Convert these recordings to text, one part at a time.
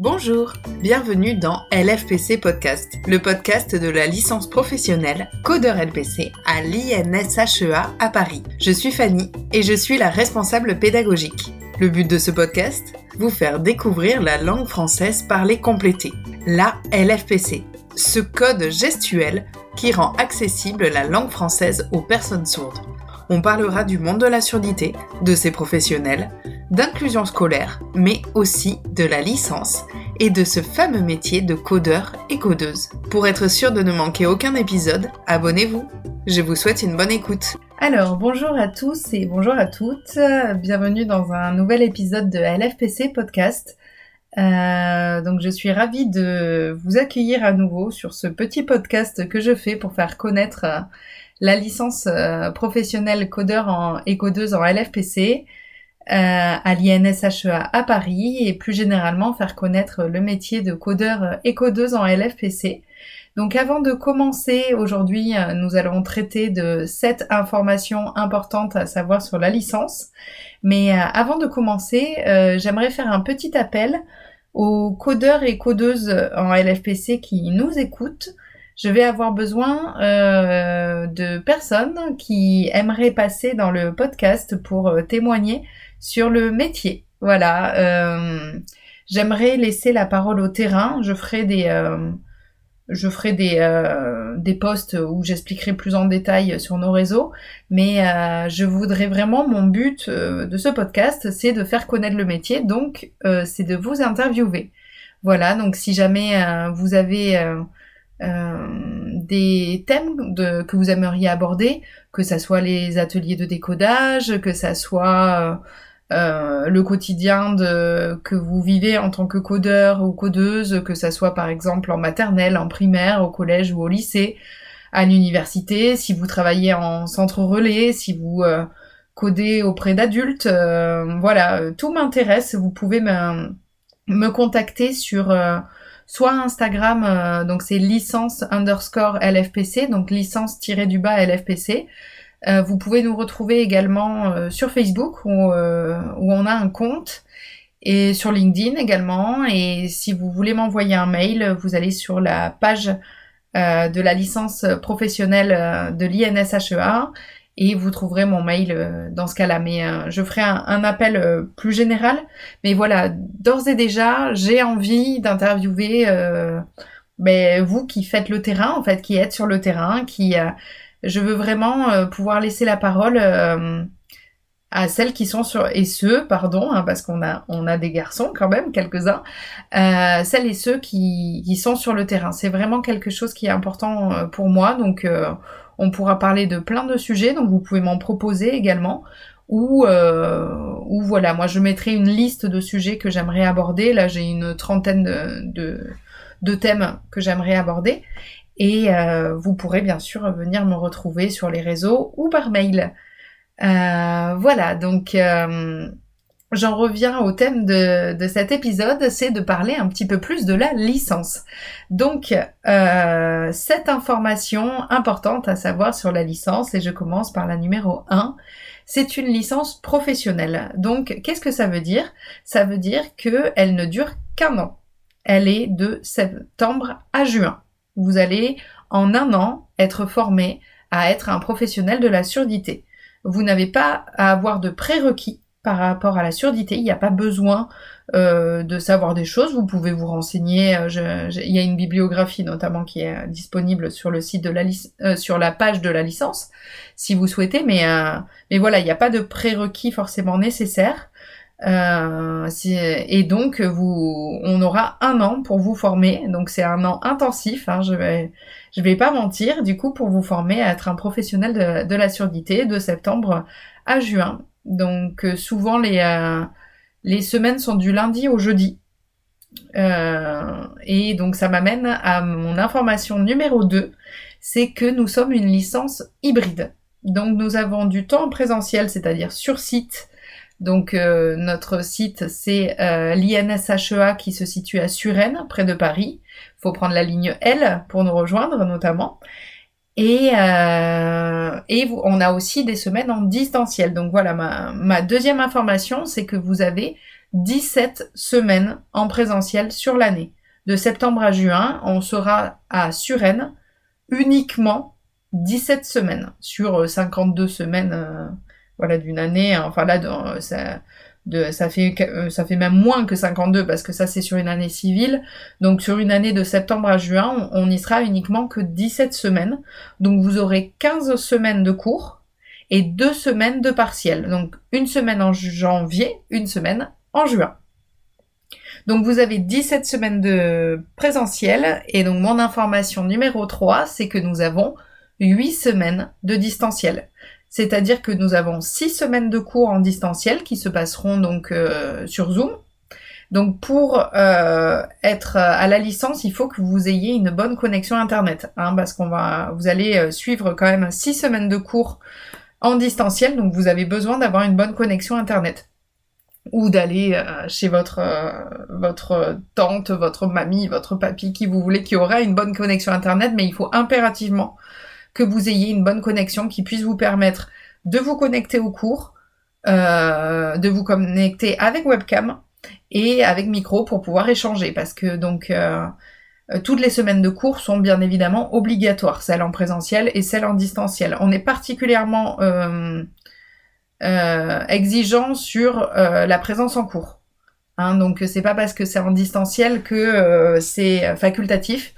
Bonjour, bienvenue dans LFPC Podcast, le podcast de la licence professionnelle codeur LPC à l'INSHEA à Paris. Je suis Fanny et je suis la responsable pédagogique. Le but de ce podcast Vous faire découvrir la langue française parlée complétée, la LFPC, ce code gestuel qui rend accessible la langue française aux personnes sourdes. On parlera du monde de la surdité, de ses professionnels, d'inclusion scolaire, mais aussi de la licence et de ce fameux métier de codeur et codeuse. Pour être sûr de ne manquer aucun épisode, abonnez-vous. Je vous souhaite une bonne écoute. Alors, bonjour à tous et bonjour à toutes. Bienvenue dans un nouvel épisode de LFPC Podcast. Euh, donc je suis ravie de vous accueillir à nouveau sur ce petit podcast que je fais pour faire connaître euh, la licence euh, professionnelle codeur en, et codeuse en LFPC euh, à l'INSHEA à Paris et plus généralement faire connaître le métier de codeur et codeuse en LFPC. Donc avant de commencer, aujourd'hui, euh, nous allons traiter de sept informations importantes à savoir sur la licence. Mais euh, avant de commencer, j'aimerais faire un petit appel aux codeurs et codeuses en LFPC qui nous écoutent. Je vais avoir besoin de personnes qui aimeraient passer dans le podcast pour témoigner sur le métier. Voilà. Euh, J'aimerais laisser la parole au terrain. Je ferai des, euh, je ferai des, euh, des posts où j'expliquerai plus en détail sur nos réseaux. Mais euh, je voudrais vraiment, mon but euh, de ce podcast, c'est de faire connaître le métier. Donc, c'est de vous interviewer. Voilà. Donc, si jamais vous avez des thèmes de, que vous aimeriez aborder, que ça soit les ateliers de décodage, que ça soit euh, le quotidien que vous vivez en tant que codeur ou codeuse, que ça soit par exemple en maternelle, en primaire, au collège ou au lycée, à l'université, si vous travaillez en centre relais, si vous euh, codez auprès d'adultes, euh, voilà, tout m'intéresse. Vous pouvez me, me contacter sur soit Instagram, donc c'est licence underscore LFPC, donc licence tiré du bas LFPC, euh, vous pouvez nous retrouver également euh, sur Facebook où, euh, où, on a un compte et sur LinkedIn également. Et si vous voulez m'envoyer un mail, vous allez sur la page de la licence professionnelle de l'INSHEA et vous trouverez mon mail dans ce cas-là. Mais je ferai un, appel plus général. Mais voilà, d'ores et déjà, j'ai envie d'interviewer ben, vous qui faites le terrain, en fait, qui êtes sur le terrain, qui je veux vraiment euh, pouvoir laisser la parole euh, à celles qui sont sur et ceux, pardon, hein, parce qu'on a on a des garçons quand même quelques-uns, euh, celles et ceux qui, qui sont sur le terrain. C'est vraiment quelque chose qui est important euh, pour moi. Donc on pourra parler de plein de sujets, donc vous pouvez m'en proposer également. Ou, ou voilà, moi je mettrai une liste de sujets que j'aimerais aborder. Là j'ai une trentaine de, de, thèmes que j'aimerais aborder. Et euh, vous pourrez bien sûr venir me retrouver sur les réseaux ou par mail. Euh, voilà, donc euh, j'en reviens au thème de, de cet épisode, c'est de parler un petit peu plus de la licence. Donc, cette information importante à savoir sur la licence, et je commence par la numéro 1, c'est une licence professionnelle. Donc, qu'est-ce que ça veut dire? Ça veut dire qu'elle ne dure qu'un an. Elle est de septembre à juin vous allez en un an être formé à être un professionnel de la surdité. Vous n'avez pas à avoir de prérequis par rapport à la surdité. Il n'y a pas besoin euh, de savoir des choses. Vous pouvez vous renseigner. Euh, il y a une bibliographie notamment qui est disponible sur le site de la euh, sur la page de la licence, si vous souhaitez. Mais mais voilà, il n'y a pas de prérequis forcément nécessaires. Euh, et donc vous, on aura un an pour vous former. Donc c'est un an intensif. Hein, je vais, je vais pas mentir. Du coup, pour vous former à être un professionnel de la surdité de septembre à juin. Donc euh, souvent les euh, les semaines sont du lundi au jeudi. Euh, et donc ça m'amène à mon information numéro 2, c'est que nous sommes une licence hybride. Donc nous avons du temps en présentiel, c'est-à-dire sur site, donc notre site c'est l'INSHEA qui se situe à Suresnes, près de Paris. Il faut prendre la ligne L pour nous rejoindre notamment. Et, euh, et on a aussi des semaines en distanciel. Donc voilà, ma, deuxième information, c'est que vous avez 17 semaines en présentiel sur l'année. De septembre à juin, on sera à Suresnes uniquement 17 semaines sur 52 euh, semaines euh, voilà d'une année. Enfin là, ça, de, ça, fait, euh, ça fait même moins que 52 parce que ça c'est sur une année civile. Donc sur une année de septembre à juin, on n'y sera uniquement que 17 semaines. Donc vous aurez 15 semaines de cours et 2 semaines de partiel. Donc une semaine en janvier, une semaine en juin. Donc vous avez 17 semaines de présentiel et donc mon information numéro 3, c'est que nous avons 8 semaines de distanciel. C'est-à-dire que nous avons 6 semaines de cours en distanciel qui se passeront donc euh, sur Zoom. Donc pour euh, être à la licence, il faut que vous ayez une bonne connexion internet, hein, parce qu'on va, vous allez euh, suivre quand même 6 semaines de cours en distanciel, donc vous avez besoin d'avoir une bonne connexion internet. Ou d'aller chez votre votre tante, votre mamie, votre papy, qui vous voulez, qui aura une bonne connexion internet, mais il faut impérativement que vous ayez une bonne connexion qui puisse vous permettre de vous connecter au cours, euh, de vous connecter avec webcam et avec micro pour pouvoir échanger, parce que donc toutes les semaines de cours sont bien évidemment obligatoires, celles en présentiel et celles en distanciel. On est particulièrement euh, exigeant sur euh, la présence en cours. Hein, donc c'est pas parce que c'est en distanciel que euh, c'est facultatif.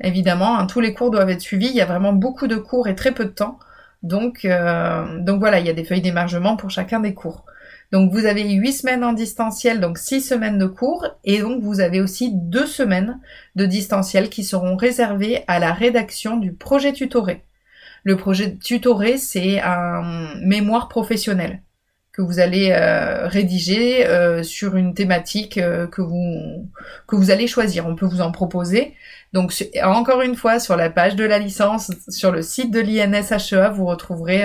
Évidemment, hein, tous les cours doivent être suivis. Il y a vraiment beaucoup de cours et très peu de temps. Donc, donc voilà, il y a des feuilles d'émargement pour chacun des cours. Donc vous avez 8 semaines en distanciel, donc 6 semaines de cours, et donc vous avez aussi 2 semaines de distanciel qui seront réservées à la rédaction du projet tutoré. Le projet tutoré, c'est un mémoire professionnel que vous allez euh, rédiger euh, sur une thématique euh, que vous que vous allez choisir. On peut vous en proposer. Donc encore une fois sur la page de la licence, sur le site de l'INSHEA, vous retrouverez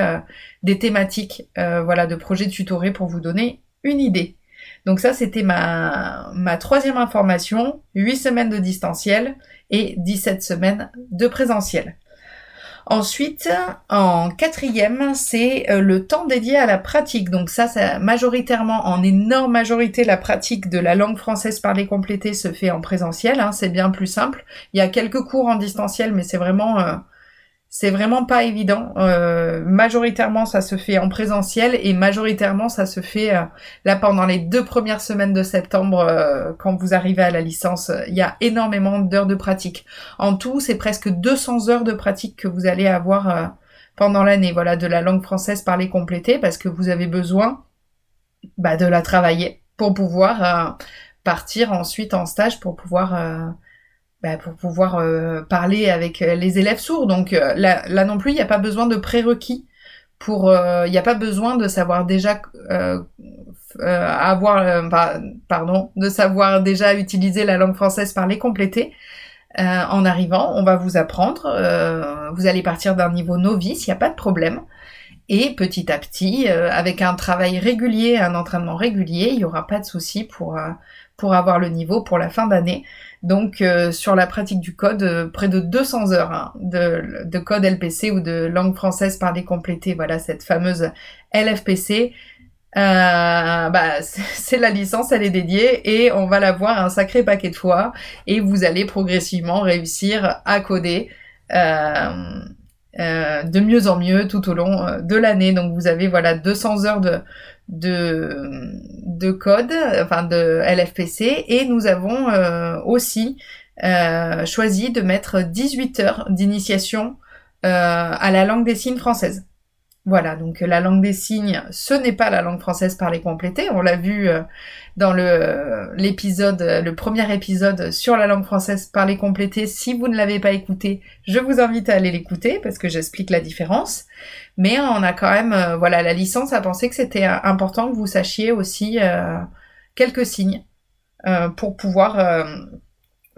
des thématiques voilà de projets tutorés pour vous donner une idée. Donc ça c'était ma ma troisième information, 8 semaines de distanciel et 17 semaines de présentiel. Ensuite, en quatrième, c'est euh, le temps dédié à la pratique. Donc ça, ça, majoritairement, en énorme majorité, la pratique de la langue française parlée complétée se fait en présentiel. Hein, c'est bien plus simple. Il y a quelques cours en distanciel, mais c'est vraiment euh, c'est vraiment pas évident. Euh, majoritairement, ça se fait en présentiel et majoritairement, ça se fait euh, là pendant les deux premières semaines de septembre euh, quand vous arrivez à la licence. Il y a énormément d'heures de pratique. En tout, c'est presque 200 heures de pratique que vous allez avoir pendant l'année. Voilà, de la langue française parlée complétée parce que vous avez besoin bah, de la travailler pour pouvoir partir ensuite en stage pour pouvoir bah, pour pouvoir euh, parler avec euh, les élèves sourds. Donc euh, là, là, non plus, il n'y a pas besoin de prérequis pour, il n'y a pas besoin de savoir déjà avoir, pardon, de savoir déjà utiliser la langue française parlée complétée. en arrivant, on va vous apprendre. vous allez partir d'un niveau novice, il n'y a pas de problème. Et petit à petit, avec un travail régulier, un entraînement régulier, il n'y aura pas de souci pour pour avoir le niveau pour la fin d'année. Donc euh, sur la pratique du code, euh, près de 200 heures hein, de, code LPC ou de langue française parlée complétée, voilà cette fameuse LFPC. Euh, bah, c'est la licence, elle est dédiée et on va la voir un sacré paquet de fois et vous allez progressivement réussir à coder de mieux en mieux tout au long de l'année. Donc vous avez voilà 200 heures de, de, de code, enfin de LFPC, et nous avons euh, aussi euh, choisi de mettre 18 heures d'initiation euh, à la langue des signes française. Voilà, donc la langue des signes, ce n'est pas la langue française parlée complétée. On l'a vu dans le l'épisode, le premier épisode sur la langue française parlée complétée. Si vous ne l'avez pas écouté, je vous invite à aller l'écouter parce que j'explique la différence. Mais on a quand même, euh, voilà, la licence a pensé que c'était euh, important que vous sachiez aussi euh, quelques signes pour pouvoir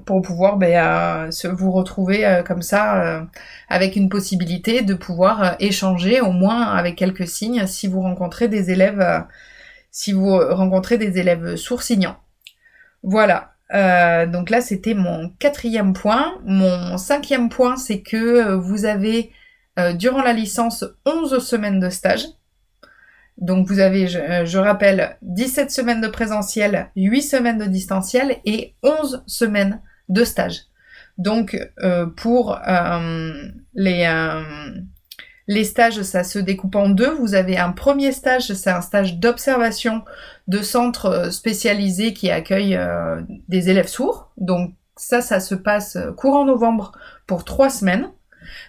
pour pouvoir ben, se, vous retrouver comme ça avec une possibilité de pouvoir échanger au moins avec quelques signes si vous rencontrez des élèves si vous rencontrez des élèves sourds-signants. Voilà. donc là, c'était mon quatrième point. Mon cinquième point, c'est que vous avez euh, durant la licence 11 semaines de stage. Donc vous avez, je, rappelle, 17 semaines de présentiel, 8 semaines de distanciel et 11 semaines de stage. Donc pour les les stages, ça se découpe en deux. Vous avez un premier stage, c'est un stage d'observation de centre euh, spécialisé qui accueille euh, des élèves sourds. Donc ça, ça se passe courant novembre pour trois semaines.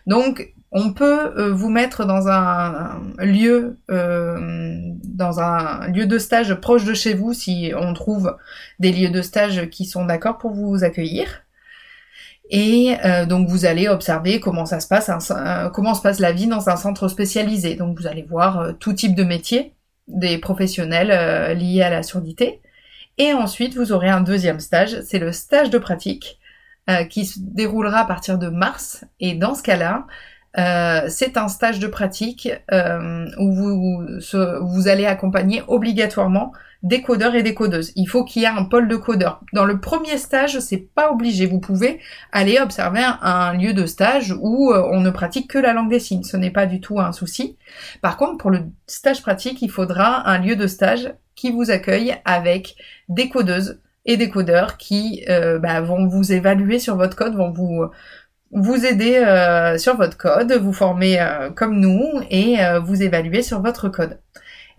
Donc on peut euh, vous mettre dans un, lieu, dans un lieu de stage proche de chez vous si on trouve des lieux de stage qui sont d'accord pour vous accueillir. Et euh, donc vous allez observer comment ça se passe, comment se passe la vie dans un centre spécialisé. Donc vous allez voir euh, tout type de métier, des professionnels euh, liés à la surdité. Et ensuite vous aurez un deuxième stage, c'est le stage de pratique qui se déroulera à partir de mars. Et dans ce cas-là, c'est un stage de pratique où vous, allez accompagner obligatoirement des codeurs et des codeuses. Il faut qu'il y ait un pôle de codeurs. Dans le premier stage, c'est pas obligé. Vous pouvez aller observer un, lieu de stage où euh, on ne pratique que la langue des signes. Ce n'est pas du tout un souci. Par contre, pour le stage pratique, il faudra un lieu de stage qui vous accueille avec des codeuses et des codeurs qui euh, bah, vont vous évaluer sur votre code, vont vous vous aider euh, sur votre code, vous former comme nous et vous évaluer sur votre code.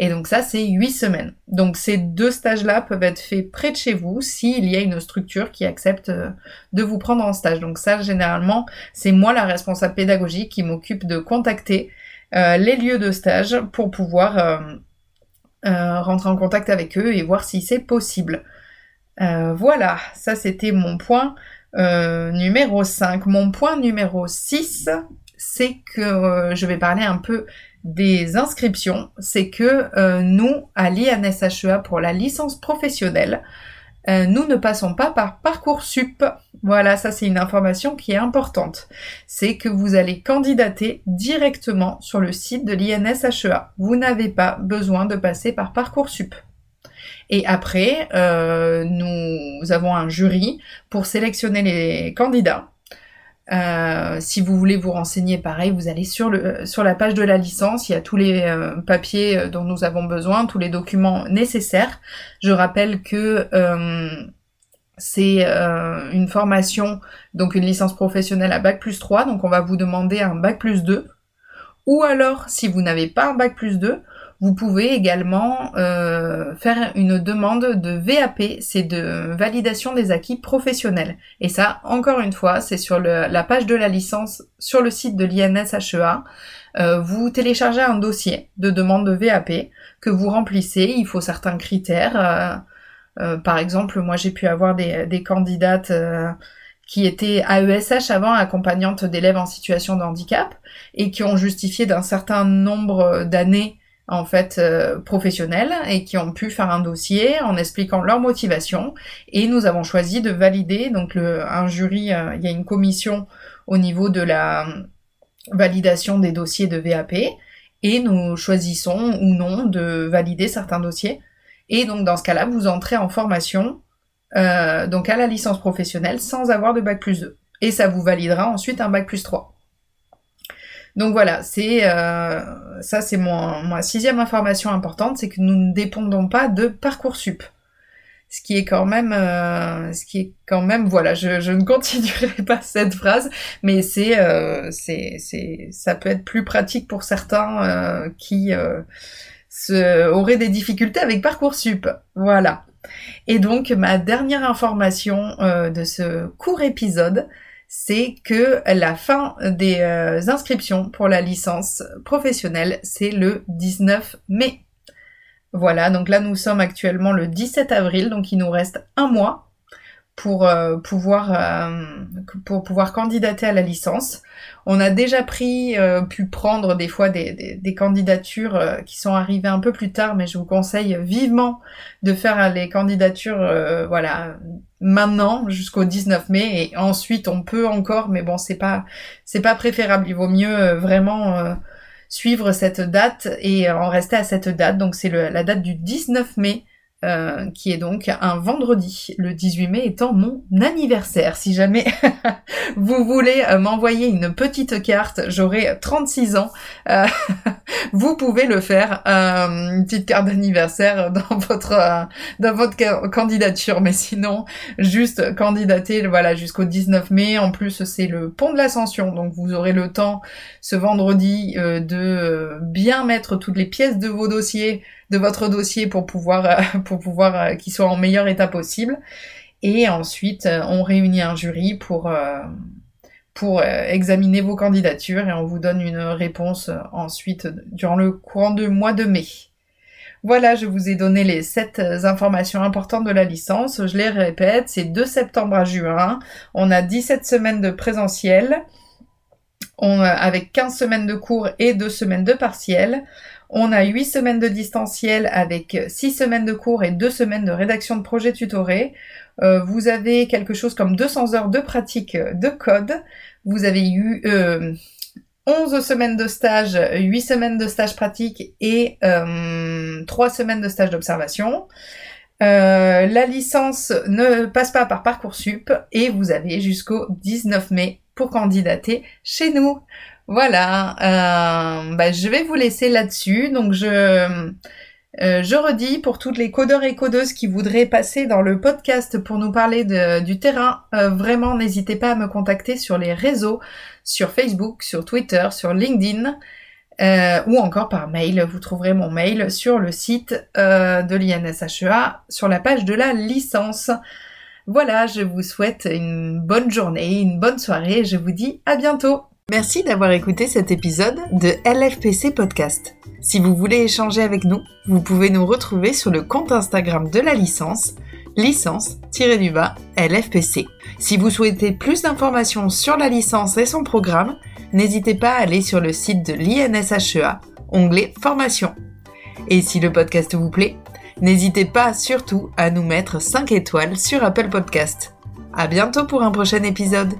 Et donc ça, c'est huit semaines. Donc ces deux stages-là peuvent être faits près de chez vous s'il y a une structure qui accepte euh, de vous prendre en stage. Donc ça, généralement, c'est moi la responsable pédagogique qui m'occupe de contacter euh, les lieux de stage pour pouvoir euh, rentrer en contact avec eux et voir si c'est possible. voilà, ça c'était mon point numéro 5. Mon point numéro 6, c'est que je vais parler un peu des inscriptions, c'est que euh, nous, à l'INSHEA pour la licence professionnelle, euh, nous ne passons pas par Parcoursup. Voilà, ça c'est une information qui est importante. C'est que vous allez candidater directement sur le site de l'INSHEA. Vous n'avez pas besoin de passer par Parcoursup. Et après, euh, nous avons un jury pour sélectionner les candidats euh, si vous voulez vous renseigner, pareil, vous allez sur, le, sur la page de la licence, il y a tous les euh, papiers euh, dont nous avons besoin, tous les documents nécessaires. Je rappelle que c'est une formation, donc une licence professionnelle à Bac plus 3, donc on va vous demander un Bac plus 2. Ou alors, si vous n'avez pas un Bac plus 2, vous pouvez également euh, faire une demande de VAP, c'est de validation des acquis professionnels. Et ça, encore une fois, c'est sur la page de la licence sur le site de l'INSHEA. Euh, vous téléchargez un dossier de demande de VAP que vous remplissez. Il faut certains critères. Euh, par exemple, moi j'ai pu avoir des, des candidates qui étaient AESH avant, accompagnantes d'élèves en situation de handicap, et qui ont justifié d'un certain nombre d'années en fait euh, professionnels et qui ont pu faire un dossier en expliquant leur motivation. Et nous avons choisi de valider donc un jury euh, il y a une commission au niveau de la validation des dossiers de VAP et nous choisissons ou non de valider certains dossiers. Et donc dans ce cas-là vous entrez en formation euh, donc à la licence professionnelle sans avoir de bac plus 2 et ça vous validera ensuite un bac plus 3 donc voilà, c'est euh, ça c'est mon ma sixième information importante, c'est que nous ne dépendons pas de parcoursup. Ce qui est quand même, euh, ce qui est quand même, voilà, je, ne continuerai pas cette phrase, mais c'est, euh, c'est, c'est, ça peut être plus pratique pour certains qui auraient des difficultés avec parcoursup. Voilà. Et donc ma dernière information de ce court épisode, c'est que la fin des euh, inscriptions pour la licence professionnelle, c'est le 19 mai. Voilà, donc là nous sommes actuellement le 17 avril, donc il nous reste un mois pour euh, pouvoir euh, pour pouvoir candidater à la licence. On a déjà pris euh, pu prendre des fois des, des, candidatures qui sont arrivées un peu plus tard, mais je vous conseille vivement de faire les candidatures voilà maintenant jusqu'au 19 mai et ensuite on peut encore, mais bon c'est pas c'est pas préférable. Il vaut mieux vraiment suivre cette date et en rester à cette date. Donc c'est la date du 19 mai euh, qui est donc un vendredi, le 18 mai étant mon anniversaire. Si jamais vous voulez m'envoyer une petite carte, j'aurai 36 ans. Euh, vous pouvez le faire, euh, une petite carte d'anniversaire dans votre euh, dans votre candidature, mais sinon juste candidater voilà jusqu'au 19 mai. En plus c'est le pont de l'Ascension, donc vous aurez le temps ce vendredi euh, de bien mettre toutes les pièces de vos dossiers, de votre dossier pour pouvoir pour pouvoir qu'il soit en meilleur état possible. Et ensuite on réunit un jury pour pour euh, examiner vos candidatures et on vous donne une réponse euh, ensuite durant le courant du mois de mai. Voilà, je vous ai donné les sept euh, informations importantes de la licence. Je les répète, c'est de septembre à juin. On a 17 semaines de présentiel on, avec 15 semaines de cours et 2 semaines de partiel. On a 8 semaines de distanciel avec 6 semaines de cours et 2 semaines de rédaction de projet tutoré. vous avez quelque chose comme 200 heures de pratique de code. Vous avez eu euh, 11 semaines de stage, 8 semaines de stage pratique et euh, 3 semaines de stage d'observation. Euh, la licence ne passe pas par Parcoursup et vous avez jusqu'au 19 mai pour candidater chez nous. Voilà, euh, bah, je vais vous laisser là-dessus. Donc je euh, je redis pour toutes les codeurs et codeuses qui voudraient passer dans le podcast pour nous parler du terrain, euh, vraiment n'hésitez pas à me contacter sur les réseaux, sur Facebook, sur Twitter, sur LinkedIn euh, ou encore par mail. Vous trouverez mon mail sur le site de l'INSHEA sur la page de la licence. Voilà, je vous souhaite une bonne journée, une bonne soirée je vous dis à bientôt. Merci d'avoir écouté cet épisode de LFPC Podcast. Si vous voulez échanger avec nous, vous pouvez nous retrouver sur le compte Instagram de la licence, licence-du-bas LFPC. Si vous souhaitez plus d'informations sur la licence et son programme, n'hésitez pas à aller sur le site de l'INSHEA, onglet Formation. Et si le podcast vous plaît, n'hésitez pas surtout à nous mettre 5 étoiles sur Apple Podcast. À bientôt pour un prochain épisode.